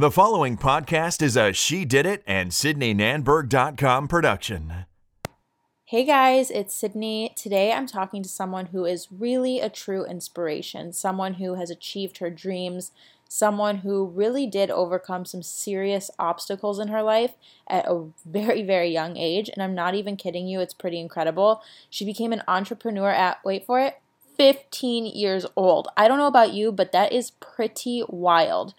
The following podcast is a She Did It and SydneyNanberg.com production. Hey guys, it's Sydney. Today I'm talking to someone who is really a true inspiration, someone who has achieved her dreams, someone who really did overcome some serious obstacles in her life at a very, very young age. And I'm not even kidding you, it's pretty incredible. She became an entrepreneur at, wait for it, 15 years old. I don't know about you, but that is pretty wild.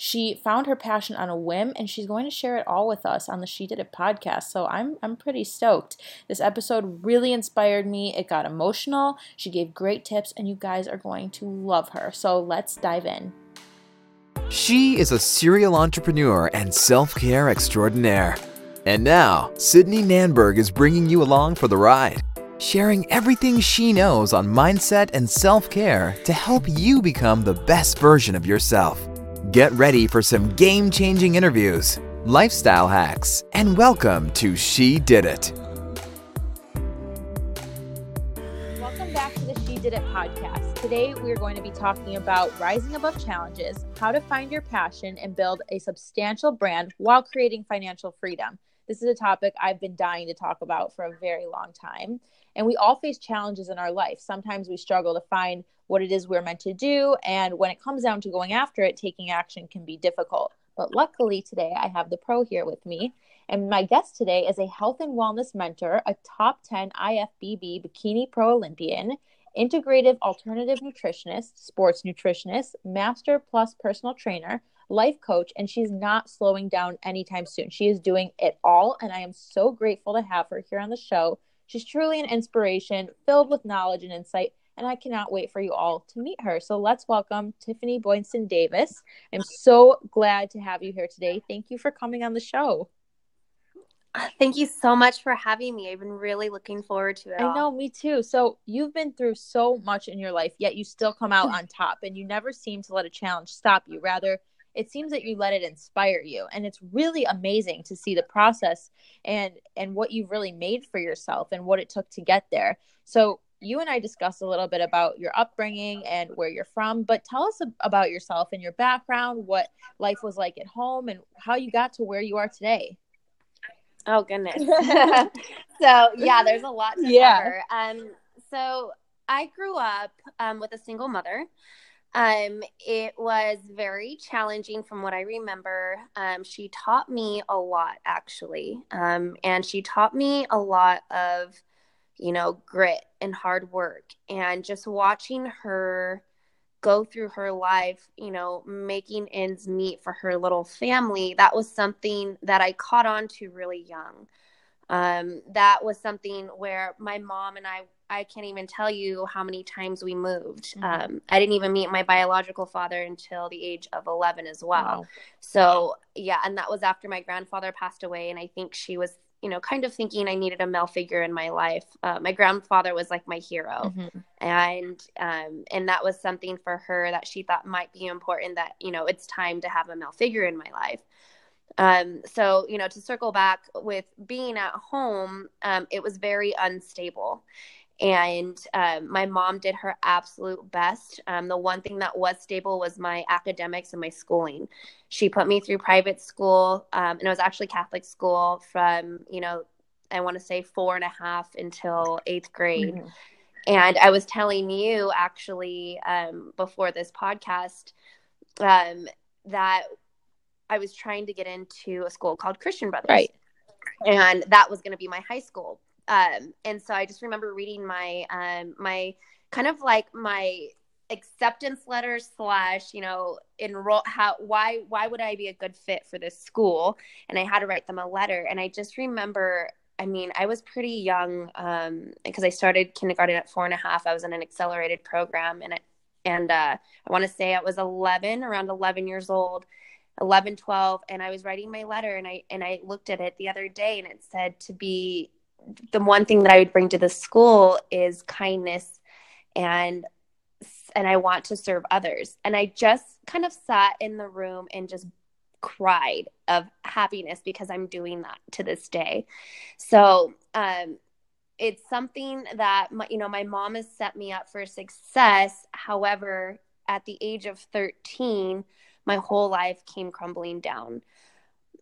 She found her passion on a whim and she's going to share it all with us on the She Did It podcast. So I'm I'm pretty stoked. This episode really inspired me. It got emotional. She gave great tips and you guys are going to love her. So let's dive in. She is a serial entrepreneur and self-care extraordinaire. And now, Sydney Nanberg is bringing you along for the ride sharing everything she knows on mindset and self care to help you become the best version of yourself. Get ready for some game changing interviews, lifestyle hacks, and welcome to She Did It. Welcome back to the She Did It podcast. Today, we are going to be talking about rising above challenges, how to find your passion, and build a substantial brand while creating financial freedom. This is a topic I've been dying to talk about for a very long time. And we all face challenges in our life. Sometimes we struggle to find what it is we're meant to do. And when it comes down to going after it, taking action can be difficult. But luckily, today I have the pro here with me. And my guest today is a health and wellness mentor, a top 10 IFBB Bikini Pro Olympian, integrative alternative nutritionist, sports nutritionist, master plus personal trainer, life coach, and she's not slowing down anytime soon. She is doing it all. And I am so grateful to have her here on the show. She's truly an inspiration, filled with knowledge and insight and I cannot wait for you all to meet her. So let's welcome Tiffany Boynston Davis. I'm so glad to have you here today. Thank you for coming on the show. Uh, thank you so much for having me. I've been really looking forward to it. I know, me too. So, you've been through so much in your life, yet you still come out on top and you never seem to let a challenge stop you. Rather, it seems that you let it inspire you and it's really amazing to see the process and and what you've really made for yourself and what it took to get there so you and I discussed a little bit about your upbringing and where you're from, but tell us about yourself and your background, what life was like at home, and how you got to where you are today. Oh goodness. so yeah, there's a lot to yeah. cover. Um, so I grew up um, with a single mother. Um, it was very challenging from what I remember. Um, she taught me a lot actually, um, and she taught me a lot of you know, grit and hard work. And just watching her go through her life, you know, making ends meet for her little family, that was something that I caught on to really young. Um, that was something where my mom and I, I can't even tell you how many times we moved. Mm-hmm. Um, I didn't even meet my biological father until the age of 11 as well. Wow. So, yeah, and that was after my grandfather passed away. And I think she was you know, kind of thinking I needed a male figure in my life. Uh, my grandfather was like my hero, mm-hmm. and um, and that was something for her that she thought might be important. That you know, it's time to have a male figure in my life. Um, so you know, to circle back with being at home, um, it was very unstable, and um, my mom did her absolute best. Um, the one thing that was stable was my academics and my schooling. She put me through private school, um, and it was actually Catholic school from you know I want to say four and a half until eighth grade. Mm-hmm. And I was telling you actually um, before this podcast um, that I was trying to get into a school called Christian Brothers. Right. And that was going to be my high school um, and so I just remember reading my um, my kind of like my acceptance letter slash you know enroll how why why would I be a good fit for this school? And I had to write them a letter. And I just remember I mean I was pretty young um, because I started kindergarten at four and a half. I was in an accelerated program and it, and uh, I want to say I was 11 around 11 years old 11 12 and I was writing my letter and I and I looked at it the other day and it said to be the one thing that I would bring to the school is kindness and and I want to serve others. And I just kind of sat in the room and just cried of happiness because I'm doing that to this day. So, um, it's something that my, you know my mom has set me up for success. However, at the age of 13, my whole life came crumbling down.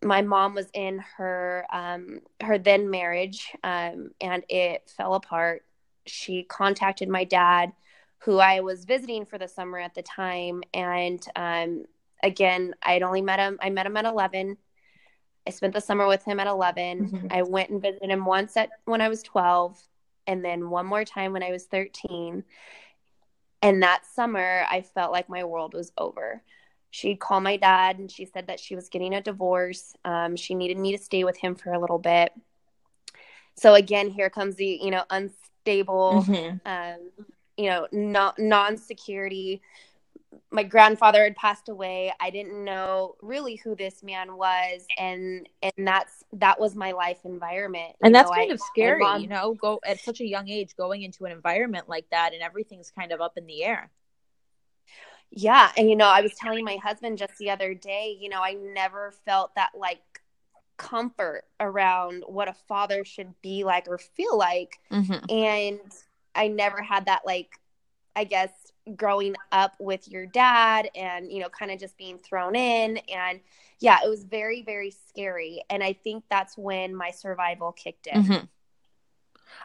My mom was in her um, her then marriage, um, and it fell apart. She contacted my dad, who I was visiting for the summer at the time, and um, again, I'd only met him. I met him at eleven. I spent the summer with him at 11. Mm-hmm. I went and visited him once at when I was 12 and then one more time when I was 13. And that summer, I felt like my world was over. She'd call my dad and she said that she was getting a divorce. Um, she needed me to stay with him for a little bit. So again, here comes the you know unstable, mm-hmm. um, you know, not non security my grandfather had passed away i didn't know really who this man was and and that's that was my life environment and that's know, kind I, of scary mom, you know go at such a young age going into an environment like that and everything's kind of up in the air yeah and you know i was telling my husband just the other day you know i never felt that like comfort around what a father should be like or feel like mm-hmm. and i never had that like i guess growing up with your dad and you know kind of just being thrown in and yeah it was very very scary and i think that's when my survival kicked in mm-hmm.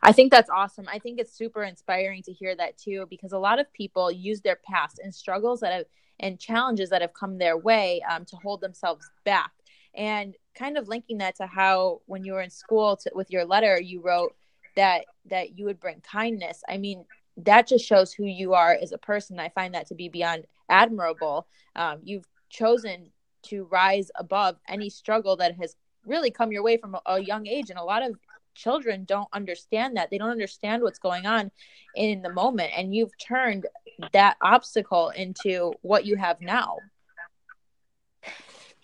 I think that's awesome. I think it's super inspiring to hear that too, because a lot of people use their past and struggles that have and challenges that have come their way um, to hold themselves back. And kind of linking that to how when you were in school to, with your letter, you wrote that that you would bring kindness. I mean, that just shows who you are as a person. I find that to be beyond admirable. Um, you've chosen to rise above any struggle that has really come your way from a, a young age. And a lot of children don't understand that. They don't understand what's going on in the moment. And you've turned that obstacle into what you have now.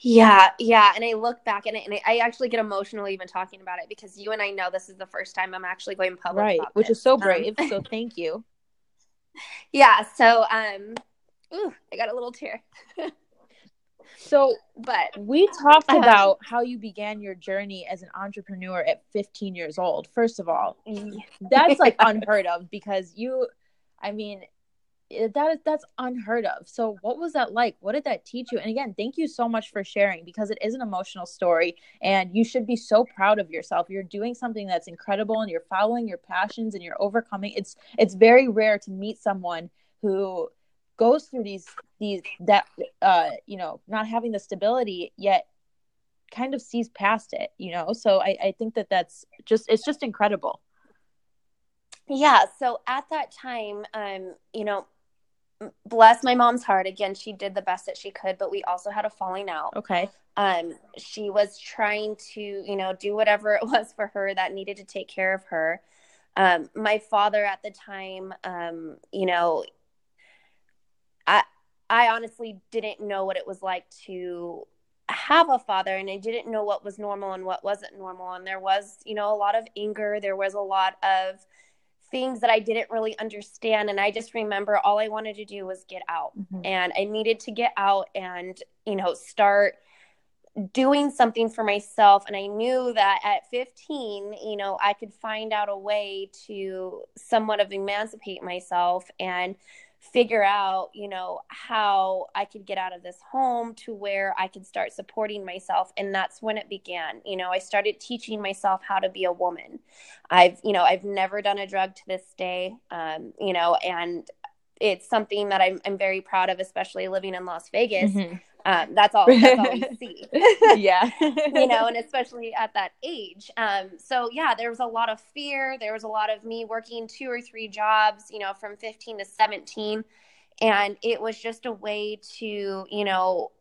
Yeah, yeah. And I look back and, and I actually get emotional even talking about it because you and I know this is the first time I'm actually going public. Right, which is so um, brave. Um, so thank you. Yeah. So, um, ooh, I got a little tear. so, but we talked um, about how you began your journey as an entrepreneur at 15 years old. First of all, that's like unheard of because you, I mean, that that's unheard of. So what was that like? What did that teach you? And again, thank you so much for sharing because it is an emotional story and you should be so proud of yourself. You're doing something that's incredible and you're following your passions and you're overcoming. It's it's very rare to meet someone who goes through these these that uh you know, not having the stability yet kind of sees past it, you know? So I I think that that's just it's just incredible. Yeah, so at that time, um, you know, bless my mom's heart. Again she did the best that she could but we also had a falling out. Okay. Um she was trying to you know do whatever it was for her that needed to take care of her. Um my father at the time um you know i i honestly didn't know what it was like to have a father and I didn't know what was normal and what wasn't normal and there was you know a lot of anger there was a lot of things that I didn't really understand. And I just remember all I wanted to do was get out. Mm-hmm. And I needed to get out and, you know, start doing something for myself. And I knew that at 15, you know, I could find out a way to somewhat of emancipate myself and figure out, you know, how I could get out of this home to where I could start supporting myself. And that's when it began. You know, I started teaching myself how to be a woman. I've, you know, I've never done a drug to this day, um, you know, and it's something that I'm, I'm very proud of, especially living in Las Vegas. Mm-hmm. Um, that's all. That's all we see. yeah, you know, and especially at that age. Um, so yeah, there was a lot of fear. There was a lot of me working two or three jobs. You know, from 15 to 17, and it was just a way to, you know,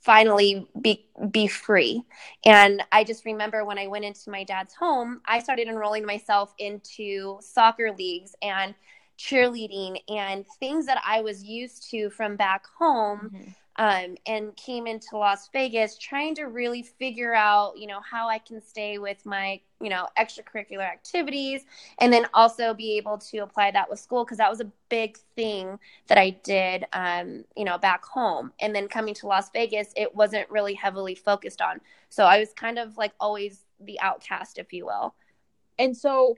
finally be be free. And I just remember when I went into my dad's home, I started enrolling myself into soccer leagues and cheerleading and things that I was used to from back home. Mm-hmm um, and came into Las Vegas trying to really figure out, you know, how I can stay with my, you know, extracurricular activities and then also be able to apply that with school because that was a big thing that I did, um, you know, back home. And then coming to Las Vegas, it wasn't really heavily focused on. So I was kind of like always the outcast, if you will. And so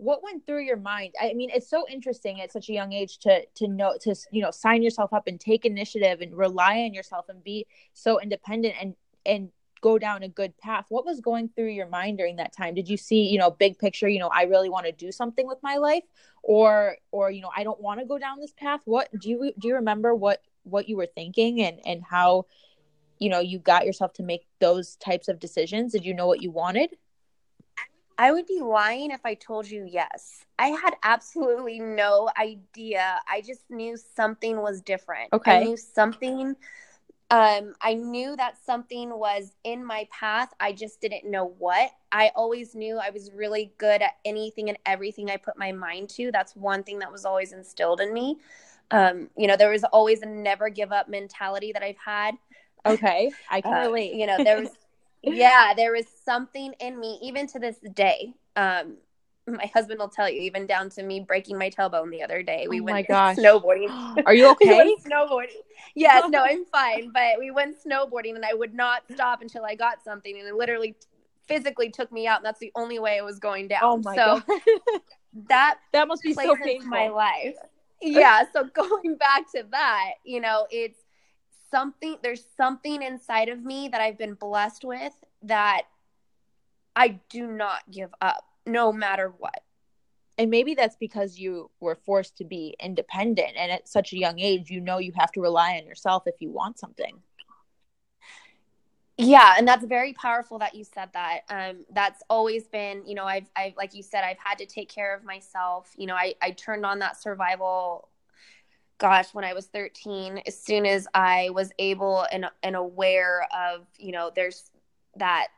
what went through your mind? I mean it's so interesting at such a young age to to know to you know sign yourself up and take initiative and rely on yourself and be so independent and and go down a good path. What was going through your mind during that time? Did you see you know big picture you know i really want to do something with my life? Or or you know i don't want to go down this path? What do you do you remember what what you were thinking and and how you know you got yourself to make those types of decisions? Did you know what you wanted I would be lying if I told you yes. I had absolutely no idea. I just knew something was different. Okay. I knew something um I knew that something was in my path. I just didn't know what. I always knew I was really good at anything and everything I put my mind to. That's one thing that was always instilled in me. Um, you know, there was always a never give up mentality that I've had. Okay. I can uh, relate. You know, there was yeah, there was something in me, even to this day. Um, my husband will tell you, even down to me breaking my tailbone the other day. We oh went snowboarding. Are you okay? snowboarding. Yes, no, I'm fine. But we went snowboarding, and I would not stop until I got something, and it literally physically took me out. And that's the only way it was going down. Oh my so god, that that must be so painful. My life. Yeah. So going back to that, you know, it's something there's something inside of me that I've been blessed with that I do not give up no matter what. And maybe that's because you were forced to be independent and at such a young age you know you have to rely on yourself if you want something. Yeah, and that's very powerful that you said that. Um, that's always been, you know, I've, I've, like you said, I've had to take care of myself. You know, I, I turned on that survival gosh, when I was 13, as soon as I was able and, and aware of, you know, there's that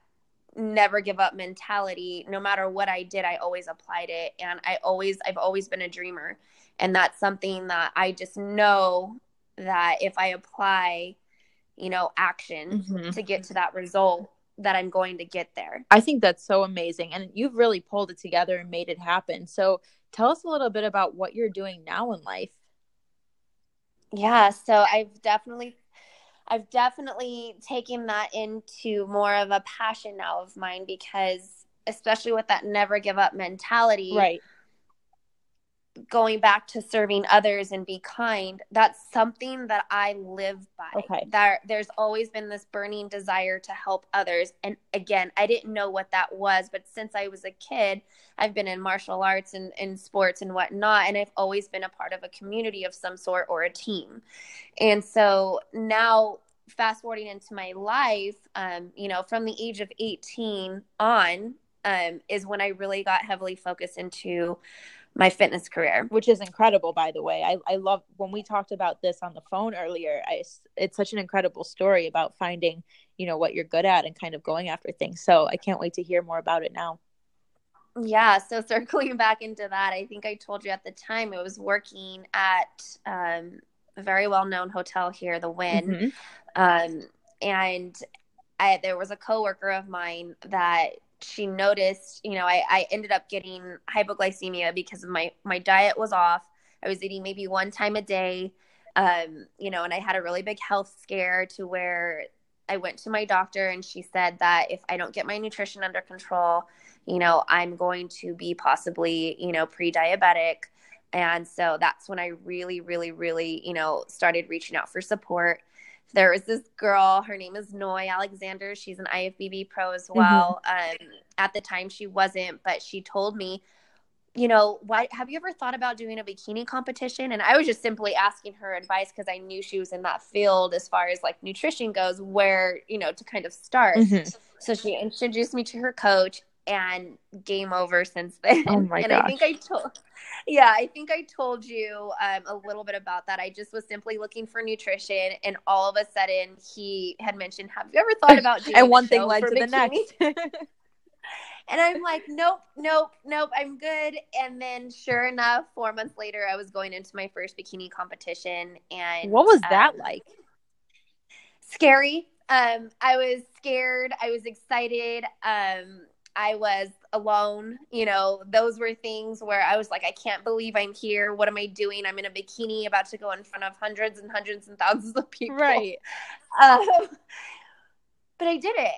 never give up mentality, no matter what I did, I always applied it. And I always, I've always been a dreamer. And that's something that I just know that if I apply, you know, action mm-hmm. to get to that result, that I'm going to get there. I think that's so amazing. And you've really pulled it together and made it happen. So tell us a little bit about what you're doing now in life yeah so i've definitely i've definitely taken that into more of a passion now of mine because especially with that never give up mentality right going back to serving others and be kind that's something that i live by. Okay. There there's always been this burning desire to help others. And again i didn't know what that was but since i was a kid i've been in martial arts and in sports and whatnot and i've always been a part of a community of some sort or a team. And so now fast forwarding into my life um, you know from the age of 18 on um, is when i really got heavily focused into my fitness career. Which is incredible by the way. I, I love when we talked about this on the phone earlier I, it's such an incredible story about finding you know what you're good at and kind of going after things. So i can't wait to hear more about it now. Yeah so circling back into that i think i told you at the time i was working at um, a very well-known hotel here the Wynn mm-hmm. um, and I, there was a coworker of mine that she noticed, you know, I, I ended up getting hypoglycemia because my, my diet was off. I was eating maybe one time a day, um, you know, and I had a really big health scare to where I went to my doctor and she said that if I don't get my nutrition under control, you know, I'm going to be possibly, you know, pre diabetic. And so that's when I really, really, really, you know, started reaching out for support there was this girl her name is Noi Alexander she's an IFBB pro as mm-hmm. well mm-hmm. um, at the time she wasn't but she told me you know why have you ever thought about doing a bikini competition and I was just simply asking her advice because I knew she was in that field as far as like nutrition goes where you know to kind of start mm-hmm. so she introduced me to her coach and game over since then. Oh my and gosh. I think I told, yeah, I think I told you um, a little bit about that. I just was simply looking for nutrition, and all of a sudden he had mentioned, "Have you ever thought about doing?" and one thing led to bikini? the next. and I'm like, nope, nope, nope, I'm good. And then, sure enough, four months later, I was going into my first bikini competition, and what was that um, like? Scary. Um, I was scared. I was excited. Um, I was alone. You know, those were things where I was like, I can't believe I'm here. What am I doing? I'm in a bikini about to go in front of hundreds and hundreds and thousands of people. Right. Um, but I did it.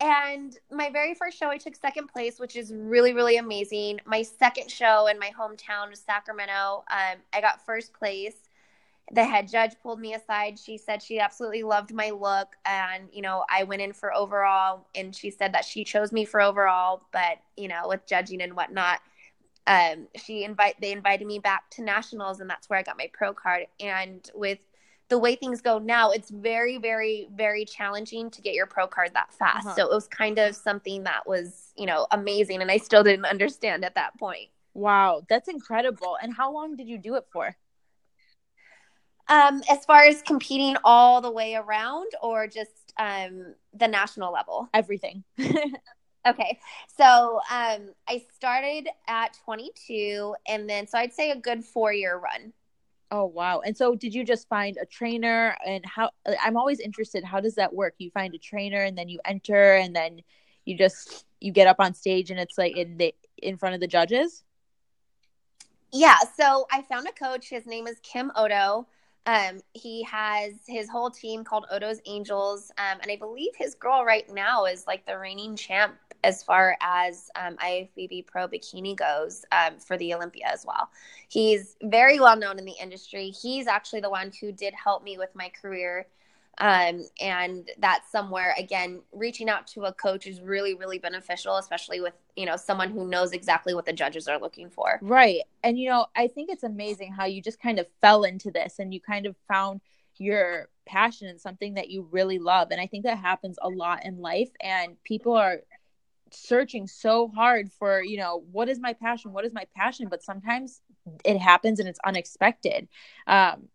and my very first show, I took second place, which is really, really amazing. My second show in my hometown Sacramento. Um, I got first place. The head judge pulled me aside. She said she absolutely loved my look, and you know, I went in for overall, and she said that she chose me for overall, but you know, with judging and whatnot, um, she invite they invited me back to nationals, and that's where I got my pro card. And with the way things go now, it's very, very, very challenging to get your pro card that fast. Uh-huh. So it was kind of something that was, you know, amazing. And I still didn't understand at that point. Wow, that's incredible. And how long did you do it for? Um, as far as competing all the way around or just um the national level? Everything. okay. So um I started at 22 and then so I'd say a good 4 year run. Oh wow. And so did you just find a trainer and how I'm always interested how does that work? You find a trainer and then you enter and then you just you get up on stage and it's like in the in front of the judges? Yeah, so I found a coach. His name is Kim Oddo. Um, he has his whole team called Oddo's Angels, um, and I believe his girl right now is like the reigning champ as far as um, IFBB Pro Bikini goes um, for the Olympia as well. He's very well known in the industry. He's actually the one who did help me with my career. Um, and that's somewhere again, reaching out to a coach is really, really beneficial, especially with you know someone who knows exactly what the judges are looking for. Right, and you know, I think it's amazing how you just kind of fell into this and you kind of found your passion and something that you really love. And i think that happens a lot in life. And people are searching so hard for you know what is my passion? What is my passion? But sometimes it happens and it's unexpected. Um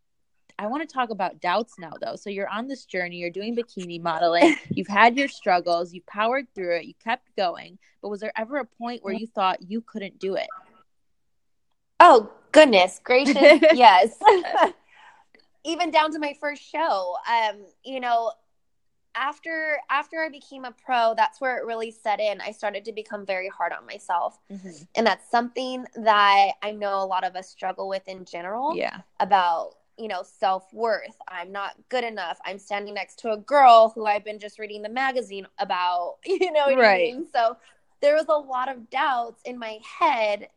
I want to talk about doubts now, though. So you're on this journey, you're doing bikini modeling, you've had your struggles, you've powered through it, you kept going. But was there ever a point where you thought you couldn't do it? Oh, goodness gracious. yes. Even down to my first show. Um, you know, after after I became a pro, that's where it really set in. I started to become very hard on myself. Mm-hmm. And that's something that I know a lot of us struggle with in general. Yeah. About, you know, self-worth. I'm not good enough. I'm standing next to a girl who I've been just reading the magazine about, you know right. I mean? So there was a lot of doubts in my head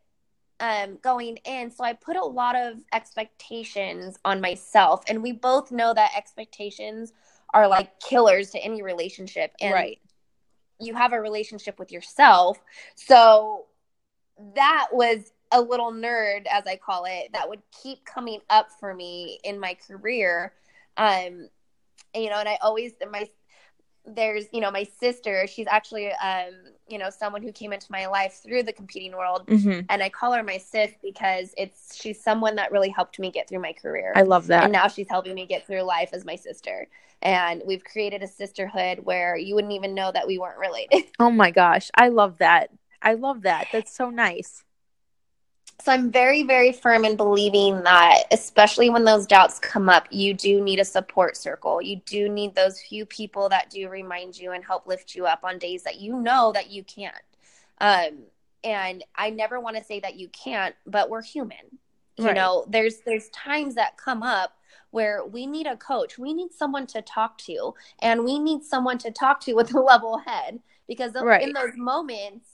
um, going in. So I put a lot of expectations on myself. And we both know that expectations are like killers to any relationship. And right. you have a relationship with yourself. So that was a little nerd, as I call it, that would keep coming up for me in my career. Um, you know, and I always my there's you know my sister she's actually um you know someone who came into my life through the competing world. Mm-hmm. and i call her my sis because it's she's someone that really helped me get through my career. I love that. And now she's helping me get through life as my sister. And we've created a sisterhood where you wouldn't even know that we weren't related. Oh my gosh. I love that. I love that. That's so nice so I'm very, very firm in believing that, especially when those doubts come up, you do need a support circle. You do need those few people that do remind you and help lift you up on days that you know that you can't. Um, and I never want to say that you can't, but we're human. You right. know, there's there's times that come up where we need a coach. We need someone to talk to, and we need someone to talk to with a level head because right. in those moments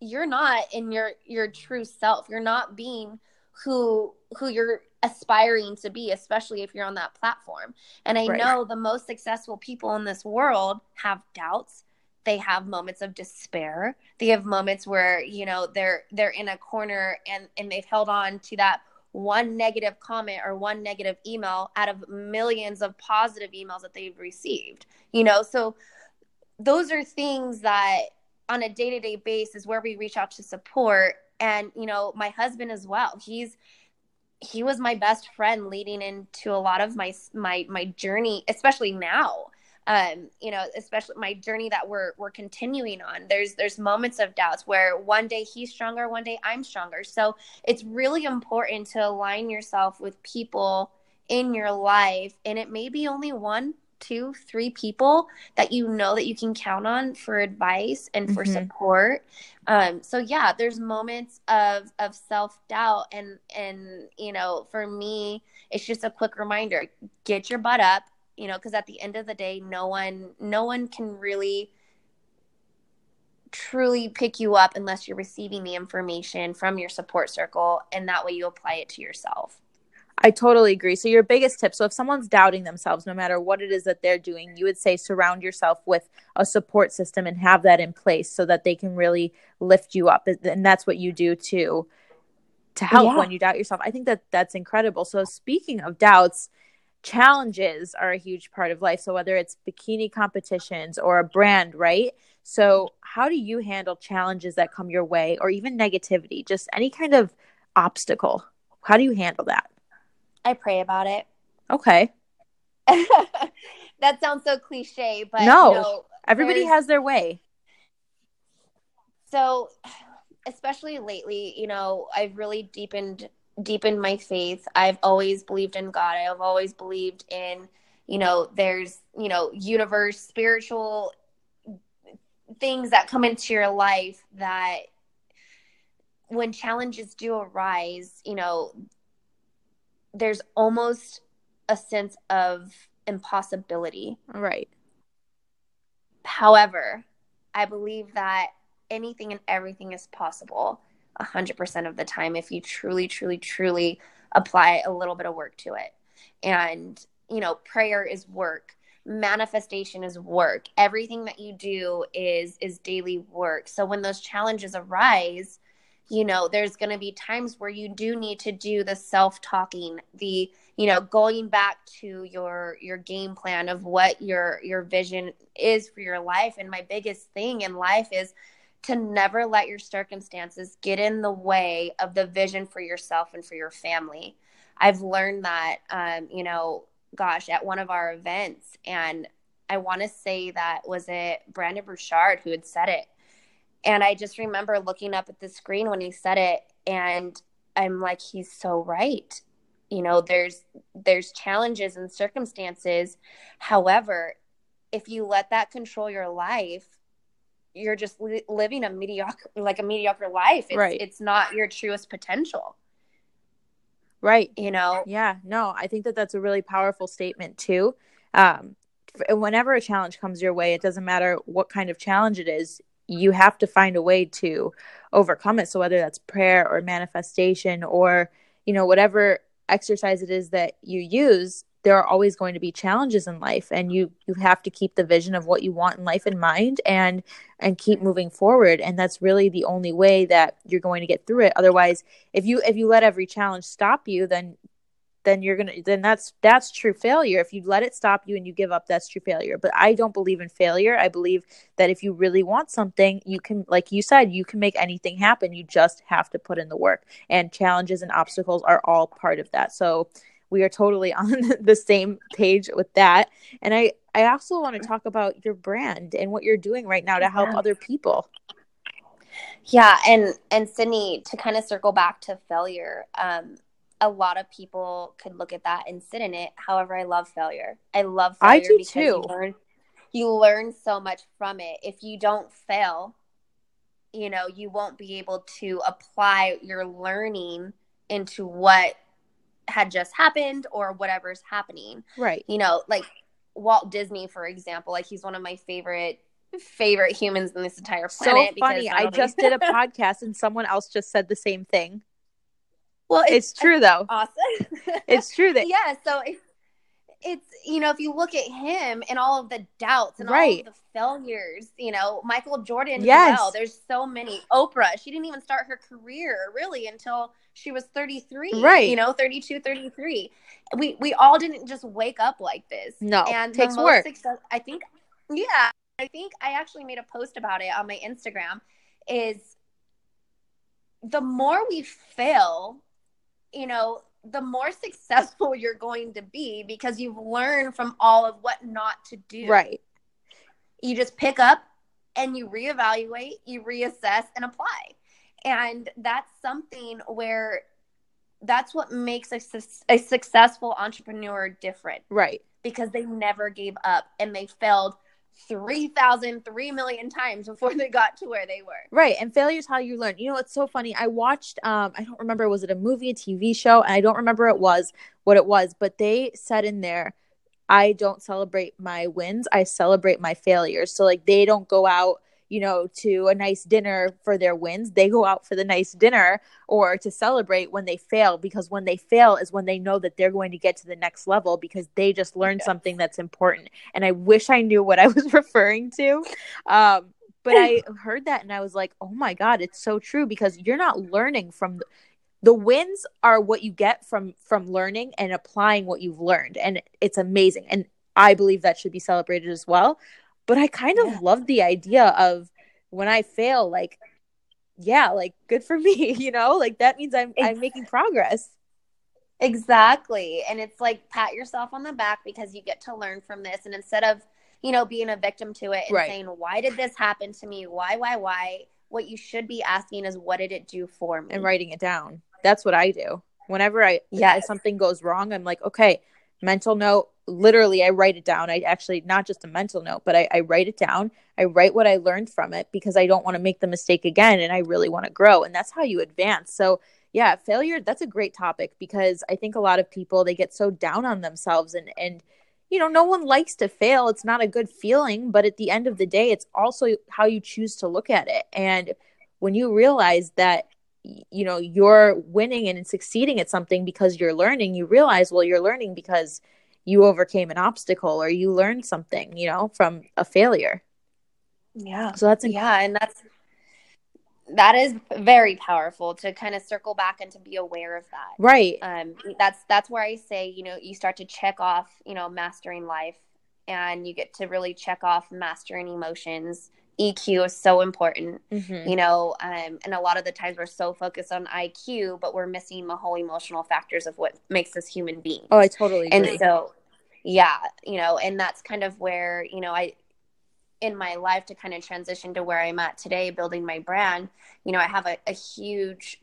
you're not in your your true self. You're not being who who you're aspiring to be especially if you're on that platform. And i right. know the most successful people in this world have doubts. They have moments of despair. They have moments where you know they're they're in a corner and and they've held on to that one negative comment or one negative email out of millions of positive emails that they've received you know? So those are things that on a day-to-day basis where we reach out to support and you know my husband as well. He's he was my best friend leading into a lot of my my my journey especially now. Um you know especially my journey that we're we're continuing on. There's there's moments of doubts where one day he's stronger one day i'm stronger. So it's really important to align yourself with people in your life and it may be only one two, three people that you know that you can count on for advice and for mm-hmm. support. Um, so yeah, there's moments of of self doubt, and and you know, for me, it's just a quick reminder: get your butt up. You know, because at the end of the day, no one no one can really truly pick you up unless you're receiving the information from your support circle and that way you apply it to yourself. I totally agree. So your biggest tip, so if someone's doubting themselves no matter what it is that they're doing, you would say surround yourself with a support system and have that in place so that they can really lift you up. And that's what you do too to help yeah. when you doubt yourself. I think that that's incredible. So speaking of doubts, challenges are a huge part of life. So whether it's bikini competitions or a brand, right? So how do you handle challenges that come your way or even negativity, just any kind of obstacle? How do you handle that? I pray about it. Okay. that sounds so cliche, but no, know, everybody has their way. So, especially lately, you know, I've really deepened deepened my faith. I've always believed in God. I've always believed in, you know, there's, you know, universe, spiritual things that come into your life that when challenges do arise, you know, there's almost a sense of impossibility. Right. However, I believe that anything and everything is possible 100% of the time if you truly, truly, truly apply a little bit of work to it. And, you know, prayer is work manifestation is work everything that you do is is daily work so when those challenges arise you know there's going to be times where you do need to do the self talking the you know going back to your your game plan of what your your vision is for your life. And my biggest thing in life is to never let your circumstances get in the way of the vision for yourself and for your family. I've learned that um, you know gosh at one of our events and i want to say that was it Brendon Burchard who had said it and I just remember looking up at the screen when he said it and I'm like he's so right. You know, there's there's challenges and circumstances. However, if you let that control your life, you're just li- living a mediocre like a mediocre life. It's, right. it's not your truest potential. Right. You know. Yeah. No, I think that that's a really powerful statement too. Um, whenever a challenge comes your way, it doesn't matter what kind of challenge it is you have to find a way to overcome it. So whether that's prayer or manifestation or you know whatever exercise it is that you use there are always going to be challenges in life and you you have to keep the vision of what you want in life in mind and and keep moving forward. And that's really the only way that you're going to get through it. Otherwise if you if you let every challenge stop you then then you're gonna then that's that's true failure. If you let it stop you and you give up that's true failure. But i don't believe in failure. I believe that if you really want something you can like you said you can make anything happen. You just have to put in the work. And challenges and obstacles are all part of that. So we are totally on the same page with that. And i i also want to talk about your brand and what you're doing right now to help other people. Yeah and and sydney to kind of circle back to failure um a lot of people could look at that and sit in it. However, I love failure. I love failure I do because too. You learn, you learn so much from it. If you don't fail, you know, you won't be able to apply your learning into what had just happened or whatever's happening. Right. You know, like Walt Disney, for example, like he's one of my favorite favorite humans in this entire planet. So funny. I just did a podcast and someone else just said the same thing. Well, it's, it's true though. Awesome. it's true that yeah. So it's, it's you know if you look at him and all of the doubts and right. all of the failures, you know Michael Jordan. Yes. Well, there's so many. Oprah. She didn't even start her career really until she was 33. Right. You know, 32, 33. We we all didn't just wake up like this. No. And it takes work. Success, I think. Yeah. I think I actually made a post about it on my Instagram. Is the more we fail you know, the more successful you're going to be because you've learned from all of what not to do. Right. You just pick up and you reevaluate, you reassess and apply. And that's something where that's what makes a, a successful entrepreneur different. Right. Because they never gave up and they failed 3,000, 3 million times before they got to where they were. Right. And failure is how you learn. You know, it's so funny. I watched, um, I don't remember, was it a movie, a TV show? And I don't remember it was what it was, but they said in there, I don't celebrate my wins. I celebrate my failures. So, like, they don't go out, you know, to a nice dinner for their wins. They go out for the nice dinner or to celebrate when they fail because when they fail is when they know that they're going to get to the next level because they just learned yes. something that's important. And I wish I knew what I was referring to. Um, but I heard that and I was like, oh my God, it's so true because you're not learning from the, the wins are what you get from from learning and applying what you've learned and it's amazing and i believe that should be celebrated as well but i kind of yeah. love the idea of when i fail like yeah like good for me you know? Like that means i'm i'm making progress. Exactly. And it's like pat yourself on the back because you get to learn from this. And instead of you know being a victim to it and right. saying why did this happen to me? Why why why? What you should be asking is what did it do for me? And writing it down. That's what i do. Whenever i yeah something goes wrong i'm like okay mental note literally i write it down. I actually not just a mental note but I, I write it down. I write what i learned from it because i don't want to make the mistake again and i really want to grow and that's how you advance. So yeah failure that's a great topic because i think a lot of people they get so down on themselves and and you know no one likes to fail. It's not a good feeling but at the end of the day it's also how you choose to look at it. And when you realize that you know you're winning and succeeding at something because you're learning. You realize well you're learning because you overcame an obstacle or you learned something you know from a failure. Yeah. So that's inc- yeah and that's that is very powerful to kind of circle back and to be aware of that. Right. Um that's that's where i say you know you start to check off you know mastering life and you get to really check off mastering emotions EQ is so important, mm-hmm. you know, um, and a lot of the times we're so focused on IQ, but we're missing the whole emotional factors of what makes us human beings. Oh, I totally agree. And so, yeah, you know, and that's kind of where, you know, I, in my life to kind of transition to where I'm at today, building my brand, you know, I have a, a huge,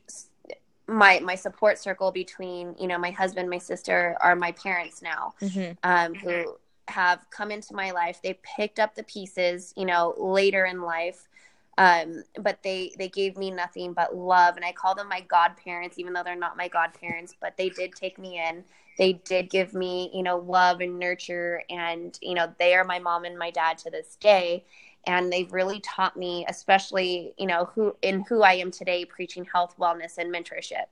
my, my support circle between, you know, my husband, my sister are my parents now, mm-hmm. um, who, have come into my life. They picked up the pieces, you know, later in life. Um, but they they gave me nothing but love, and I call them my godparents, even though they're not my godparents. But they did take me in. They did give me, you know, love and nurture, and you know, they are my mom and my dad to this day. And they've really taught me, especially, you know, who in who I am today, preaching health, wellness, and mentorship.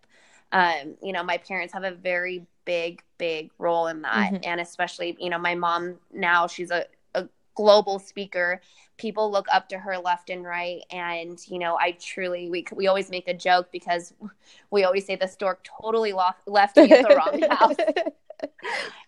Um, you know, my parents have a very big, big role in that. Mm-hmm. And especially, you know, my mom now, she's a, a global speaker. People look up to her left and right. And, you know, I truly, we, we always make a joke because we always say the stork totally lost, left me at the wrong house.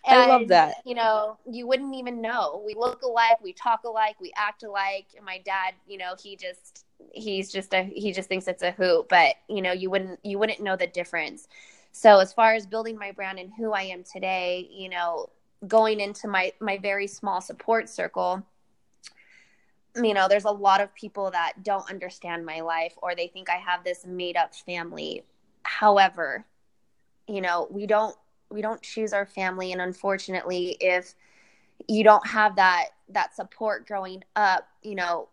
And, I love that. You know, you wouldn't even know. We look alike, we talk alike, we act alike. And my dad, you know, he just he's just a he just thinks it's a hoot, but you know, you wouldn't you wouldn't know the difference. So as far as building my brand and who I am today, you know, going into my my very small support circle, you know, there's a lot of people that don't understand my life or they think I have this made up family. However, you know, we don't we don't choose our family and unfortunately if you don't have that that support growing up, you know,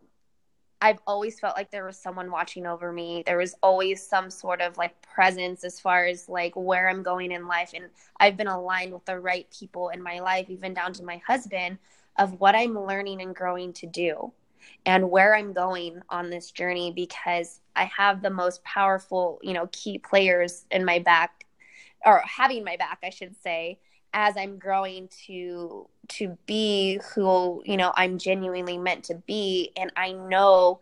I've always felt like there was someone watching over me. There was always some sort of like presence as far as like where I'm going in life. And I've been aligned with the right people in my life, even down to my husband, of what I'm learning and growing to do and where I'm going on this journey because I have the most powerful, you know, key players in my back or having my back, I should say, as I'm growing to to be who you know I'm genuinely meant to be. And I know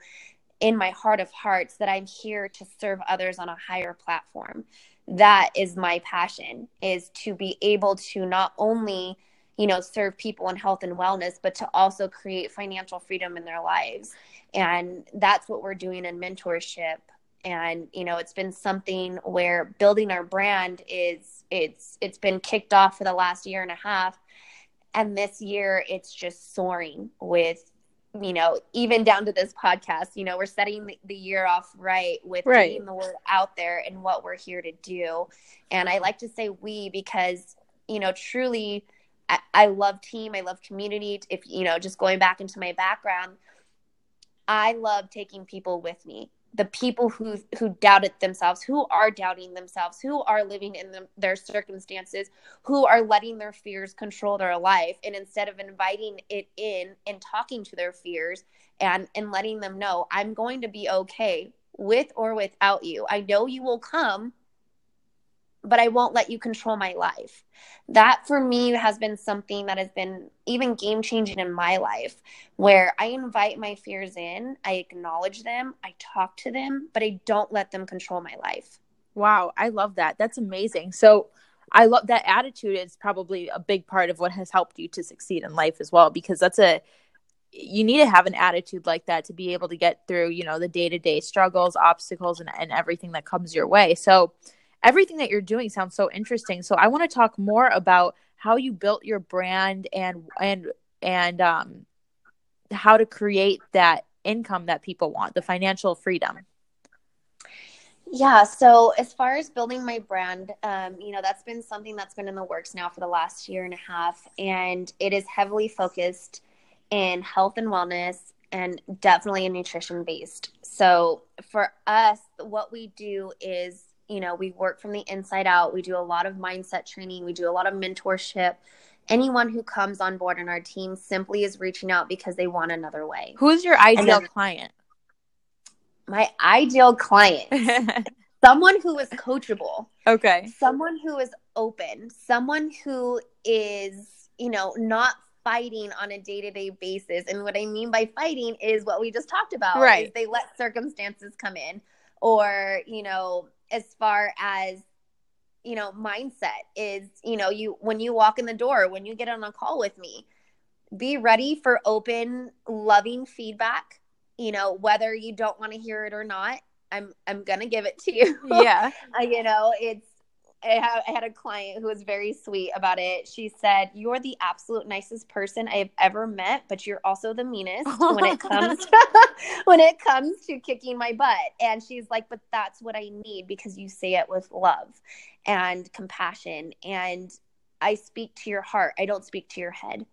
in my heart of hearts that I'm here to serve others on a higher platform. That is my passion is to be able to not only you know serve people in health and wellness but to also create financial freedom in their lives. And that's what we're doing in mentorship and you know it's been something where building our brand is it's it's been kicked off for the last year and a half. And this year it's just soaring with you know even down to this podcast you know we're setting the year off right with right. getting the word out there and what we're here to do. And i like to say we because you know truly I, I love team i love community. If you know just going back into my background I love taking people with me the people who who doubted themselves who are doubting themselves who are living in the, their circumstances who are letting their fears control their life. And instead of inviting it in and talking to their fears and and letting them know i'm going to be okay with or without you. I know you will come but I won't let you control my life. That for me has been something that has been even game changing in my life, where I invite my fears in, I acknowledge them, I talk to them, but I don't let them control my life. Wow, I love that. That's amazing. So, I love that attitude is probably a big part of what has helped you to succeed in life as well, because that's a you need to have an attitude like that to be able to get through, you know, the day to day struggles, obstacles, and, and everything that comes your way. So, everything that you're doing sounds so interesting. So I want to talk more about how you built your brand and and and um how to create that income that people want, the financial freedom. Yeah, so as far as building my brand, um, you know, that's been something that's been in the works now for the last year and a half, and it is heavily focused in health and wellness and definitely a nutrition based. So for us, what we do is you know we work from the inside out. We do a lot of mindset training. We do a lot of mentorship. Anyone who comes on board in our team simply is reaching out because they want another way. Who's your ideal client? My ideal client. Someone who is coachable. Okay. Someone who is open. Someone who is you know not fighting on a day-to-day basis. And what i mean by fighting is what we just talked about right. they let circumstances come in or you know as far as you know mindset is you know you when you walk in the door when you get on a call with me be ready for open loving feedback. You know whether you don't want to hear it or not i'm i'm gonna give it to you. Yeah. You know it's I, had a client who was very sweet about it. She said, "You're the absolute nicest person I have ever met, but you're also the meanest when it comes to, when it comes to kicking my butt." And she's like, "But that's what I need because you say it with love and compassion, and I speak to your heart. I don't speak to your head."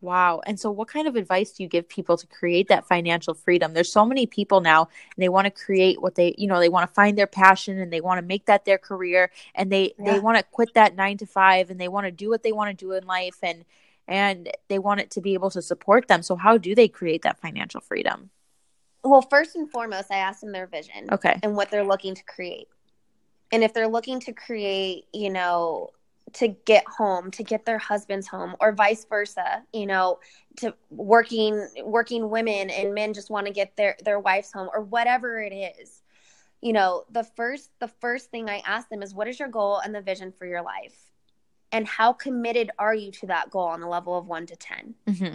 Wow. And so, what kind of advice do you give people to create that financial freedom? There's so many people now, and they want to create what they, you know, they want to find their passion and they want to make that their career, and they yeah. they want to quit that nine to five, and they want to do what they want to do in life, and and they want it to be able to support them. So, how do they create that financial freedom? Well, first and foremost, I ask them their vision, okay, and what they're looking to create. And if they're looking to create, you know, to get home to get their husbands home or vice versa you know to working working women and men just want to get their their wives home or whatever it is. You know the first the first thing i ask them is what is your goal and the vision for your life? And how committed are you to that goal on the level of 1 to 10 mm-hmm.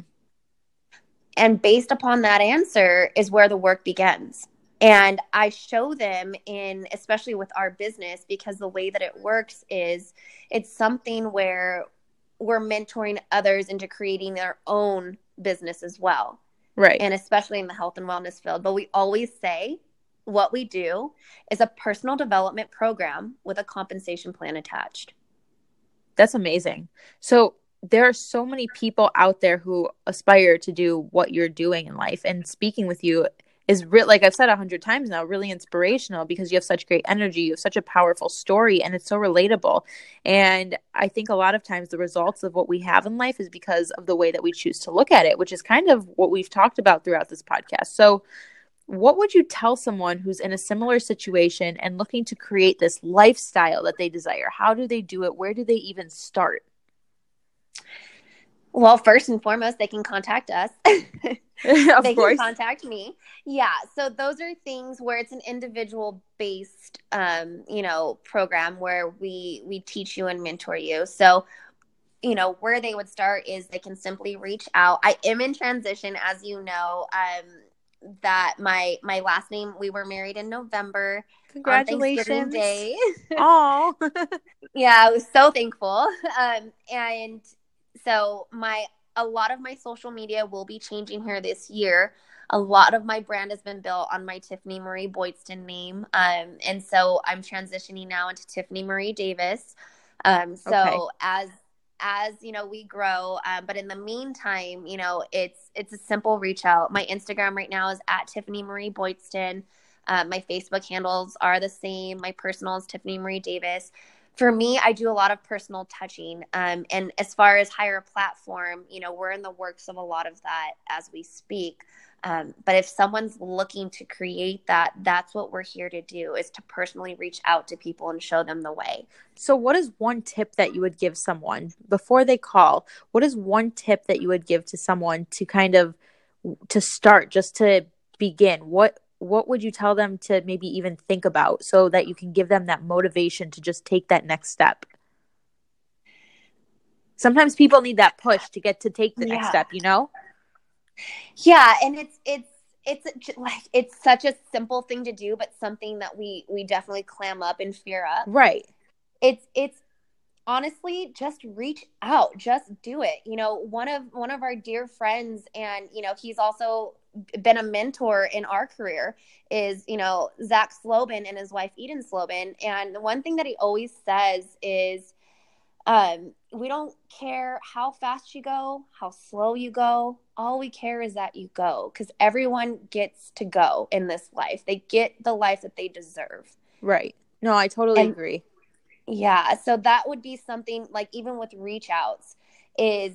and based upon that answer is where the work begins and i show them in especially with our business because the way that it works is it's something where we're mentoring others into creating their own business as well. Right. And especially in the health and wellness field. But we always say what we do is a personal development program with a compensation plan attached. That's amazing. So there are so many people out there who aspire to do what you're doing in life. And speaking with you is real like I've said a hundred times now, really inspirational because you have such great energy, you have such a powerful story, and it's so relatable. And I think a lot of times the results of what we have in life is because of the way that we choose to look at it, which is kind of what we've talked about throughout this podcast. So what would you tell someone who's in a similar situation and looking to create this lifestyle that they desire? How do they do it? Where do they even start? Well, first and foremost, they can contact us. of they course. can contact me. Yeah. So those are things where it's an individual based, um, you know, program where we we teach you and mentor you. So, you know, where they would start is they can simply reach out. I am in transition, as you know. Um, that my my last name we were married in November. Congratulations. Day. Oh. yeah, I was so thankful. Um, and so my a lot of my social media will be changing here this year. A lot of my brand has been built on my Tiffany Marie Boydston name. Um, and so I'm transitioning now into Tiffany Marie Davis. Um, so okay. as as you know we grow um, but in the meantime you know it's it's a simple reach out my instagram right now is at tiffany marie boydston Uh, my Facebook handles are the same. My personal is Tiffany Marie Davis. For me, I do a lot of personal touching. Um, and as far as higher platform, you know, we're in the works of a lot of that as we speak. Um, but if someone's looking to create that, that's what we're here to do is to personally reach out to people and show them the way. So, what is one tip that you would give someone before they call? What is one tip that you would give to someone to kind of to start, just to begin? What what would you tell them to maybe even think about so that you can give them that motivation to just take that next step? Sometimes people need that push to get to take the yeah. next step, you know? Yeah, and it's it's it's like it's such a simple thing to do, but something that we we definitely clam up and fear up. Right. It's it's honestly just reach out, just do it. You know, one of one of our dear friends, and you know, he's also been a mentor in our career is you know Zach Slobin and his wife Eden Slobin, and the one thing that he always says is um, we don't care how fast you go, how slow you go. All we care is that you go because everyone gets to go in this life. They get the life that they deserve. Right. No, I totally and, agree. Yeah. So that would be something like even with reach outs is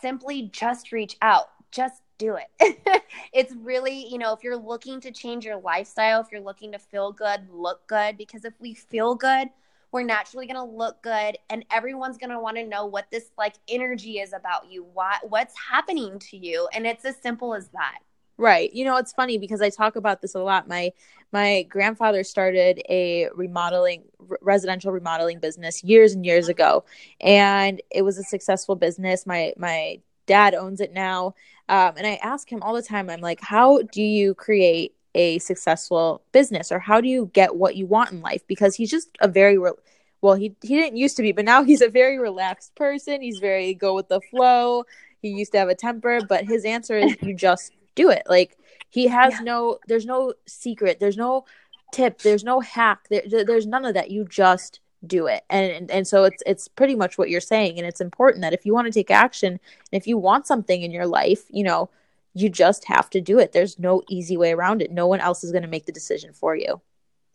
simply just reach out. Just do it. it's really, you know, if you're looking to change your lifestyle, if you're looking to feel good, look good, because if we feel good, we're naturally going to look good and everyone's going to want to know what this like energy is about you what what's happening to you and it's as simple as that. Right. You know it's funny because i talk about this a lot. My my grandfather started a remodeling residential remodeling business years and years mm-hmm. ago and it was a successful business. My my dad owns it now um, and i ask him all the time i'm like how do you create a successful business or how do you get what you want in life? Because he's just a very re- well he he didn't used to be but now he's a very relaxed person. He's very go with the flow. He used to have a temper but his answer is you just do it. Like he has yeah. no there's no secret there's no tip there's no hack there, there's none of that. You just do it and, and and so it's it's pretty much what you're saying and it's important that if you want to take action and if you want something in your life you know you just have to do it. There's no easy way around it. No one else is going to make the decision for you.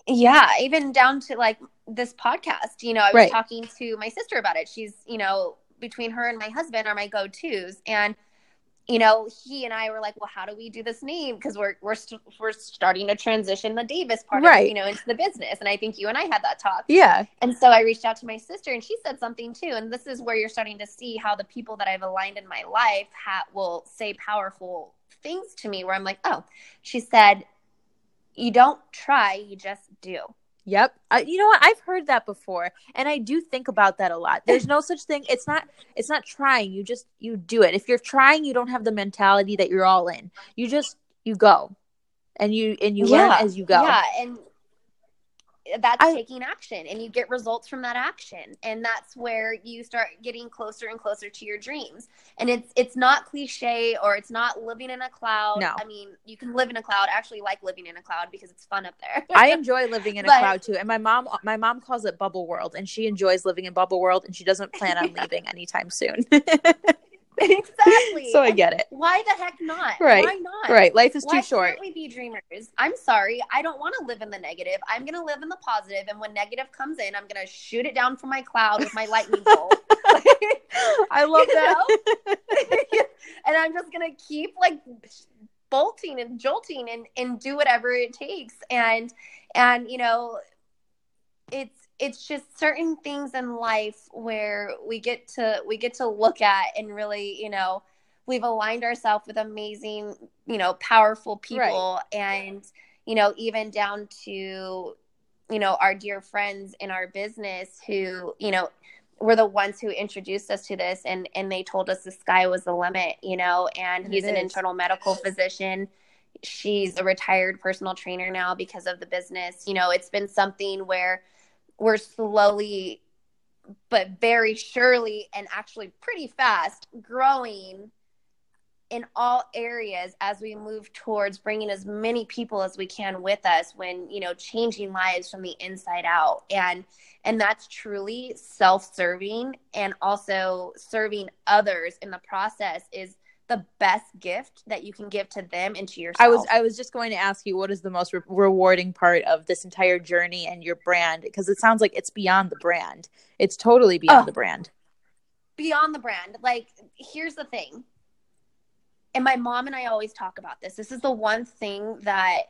Yeah, even down to like this podcast. You know, I was right. talking to my sister about it. She's, you know, between her and my husband are my go-tos and you know, he and I were like, well, how do we do this name? Because we're we're we st- we're starting to transition the Davis part, right. of, you know, into the business. And I think you and I had that talk. Yeah. And so I reached out to my sister, and she said something too. And this is where you're starting to see how the people that I've aligned in my life ha- will say powerful things to me. Where I'm like, oh, she said, you don't try, you just do. Yep. I, you know what? I've heard that before, and I do think about that a lot. There's no such thing. It's not. It's not trying. You just you do it. If you're trying, you don't have the mentality that you're all in. You just you go, and you and you yeah. learn as you go. Yeah, and that's I, taking action and you get results from that action and that's where you start getting closer and closer to your dreams. And it's it's not cliche or it's not living in a cloud. No. I mean you can live in a cloud. I actually like living in a cloud because it's fun up there. I enjoy living in a but, cloud too and my mom my mom calls it bubble world and she enjoys living in bubble world and she doesn't plan on leaving anytime soon exactly. So I get it. Why the heck not? Right. Why not? Right. Life is Why too short. Can't we be dreamers? I'm sorry. I don't want to live in the negative. I'm gonna live in the positive, and when negative comes in, I'm gonna shoot it down from my cloud with my lightning bolt. I love that. and I'm just gonna keep like bolting and jolting and and do whatever it takes. And and you know, it's it's just certain things in life where we get to we get to look at and really you know we've aligned ourselves with amazing you know powerful people right. and you know even down to you know our dear friends in our business who you know were the ones who introduced us to this and and they told us the sky was the limit you know and, and he's an internal medical physician. She's a retired personal trainer now because of the business. You know it's been something where we're slowly but very surely and actually pretty fast growing in all areas as we move towards bringing as many people as we can with us when you know changing lives from the inside out. And and that's truly self-serving and also serving others in the process is the best gift that you can give to them and to yourself. I was I was just going to ask you what is the most re- rewarding part of this entire journey and your brand because it sounds like it's beyond the brand. It's totally beyond oh, the brand. Beyond the brand. Like here's the thing. And my mom and I always talk about this. This is the one thing that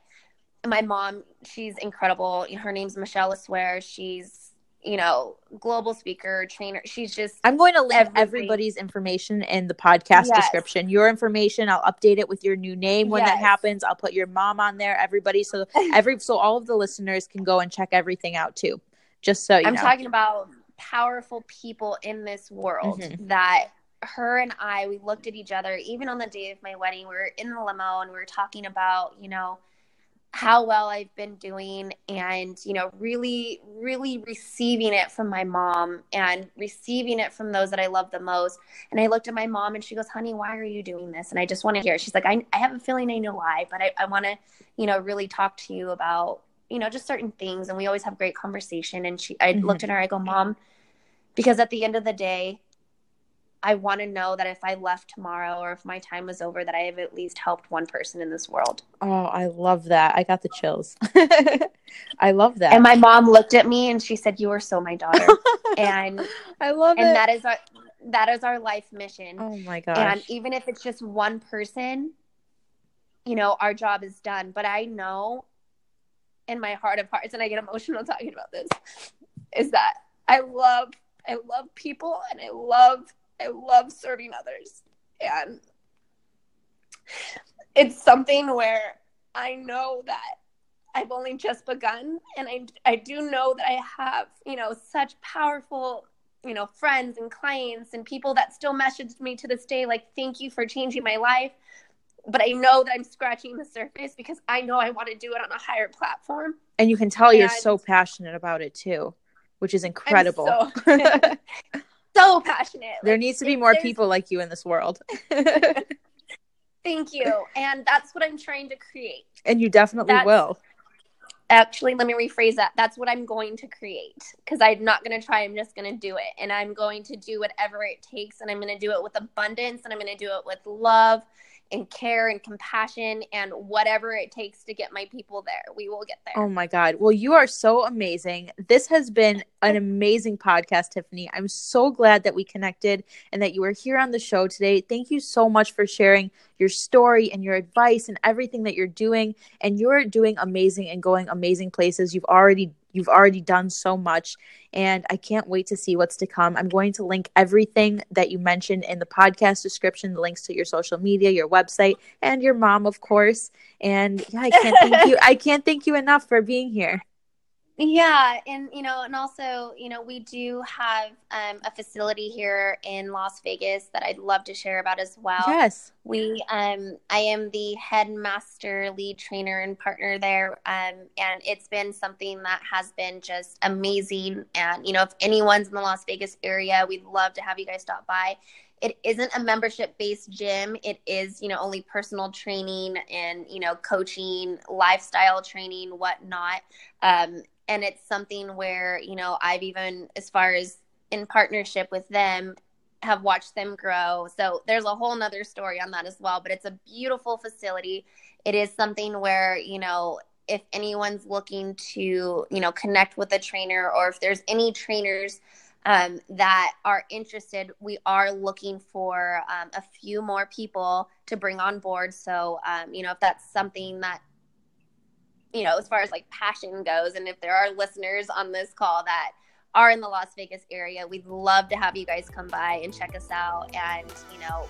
my mom, she's incredible. Her name's Michelle Aswear. She's you know, global speaker, trainer. She's just. I'm going to everything. everybody's information in the podcast yes. description. Your information, I'll update it with your new name when yes. that happens. I'll put your mom on there. Everybody, so every so all of the listeners can go and check everything out too. Just so I'm know. talking about powerful people in this world mm-hmm. that her and I we looked at each other even on the day of my wedding. We were in the limo and we were talking about you know how well I've been doing and, you know, really, really receiving it from my mom and receiving it from those that I love the most. And I looked at my mom and she goes, honey, why are you doing this? And I just want to hear. She's like, I, I have a feeling I know why, but I, I want to, you know, really talk to you about, you know, just certain things. And we always have great conversation. And she, I mm-hmm. looked at her, I go, mom, because at the end of the day, I want to know that if I left tomorrow or if my time was over, that I have at least helped one person in this world. Oh, I love that. I got the chills. I love that. And my mom looked at me and she said, "You are so my daughter." and I love and it. And that is our that is our life mission. Oh my gosh. And even if it's just one person, you know, our job is done. But I know in my heart of hearts, and I get emotional talking about this, is that I love I love people and I love I love serving others. And it's something where I know that I've only just begun and I I do know that I have, you know, such powerful, you know, friends and clients and people that still message me to this day like thank you for changing my life. But I know that I'm scratching the surface because I know I want to do it on a higher platform. And you can tell and you're so passionate about it too, which is incredible. So, so passionate. There like, needs to be more people like you in this world. Thank you. And that's what I'm trying to create. And you definitely that's, will. Actually, let me rephrase that. That's what I'm going to create because I'm not going to try. I'm just going to do it. And I'm going to do whatever it takes. And I'm going to do it with abundance and I'm going to do it with love and care and compassion and whatever it takes to get my people there. We will get there. Oh my God. Well, you are so amazing. This has been an amazing podcast, Tiffany. I'm so glad that we connected and that you were here on the show today. Thank you so much for sharing your story and your advice and everything that you're doing. And you're doing amazing and going amazing places. You've already You've already done so much, and I can't wait to see what's to come. I'm going to link everything that you mentioned in the podcast description, the links to your social media, your website, and your mom, of course. And yeah, I can't thank you. I can't thank you enough for being here. Yeah, and you know, and also, you know, we do have um, a facility here in Las Vegas that I'd love to share about as well. Yes, we, um, I am the headmaster, lead trainer, and partner there, um, and it's been something that has been just amazing. And you know, if anyone's in the Las Vegas area, we'd love to have you guys stop by it isn't a membership based gym it is you know only personal training and you know coaching lifestyle training whatnot um, and it's something where you know i've even as far as in partnership with them have watched them grow. So there's a whole nother story on that as well but it's a beautiful facility. It is something where you know if anyone's looking to you know connect with a trainer or if there's any trainers um, that are interested we are looking for um, a few more people to bring on board. So um, you know if that's something that you know, as far as like passion goes, and if there are listeners on this call that are in the Las Vegas area, we'd love to have you guys come by and check us out. And, you know,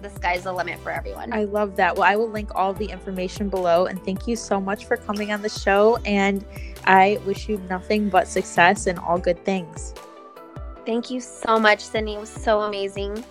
the sky's the limit for everyone. I love that. Well, I will link all the information below. And thank you so much for coming on the show. And I wish you nothing but success and all good things. Thank you so much, Sydney. It was so amazing.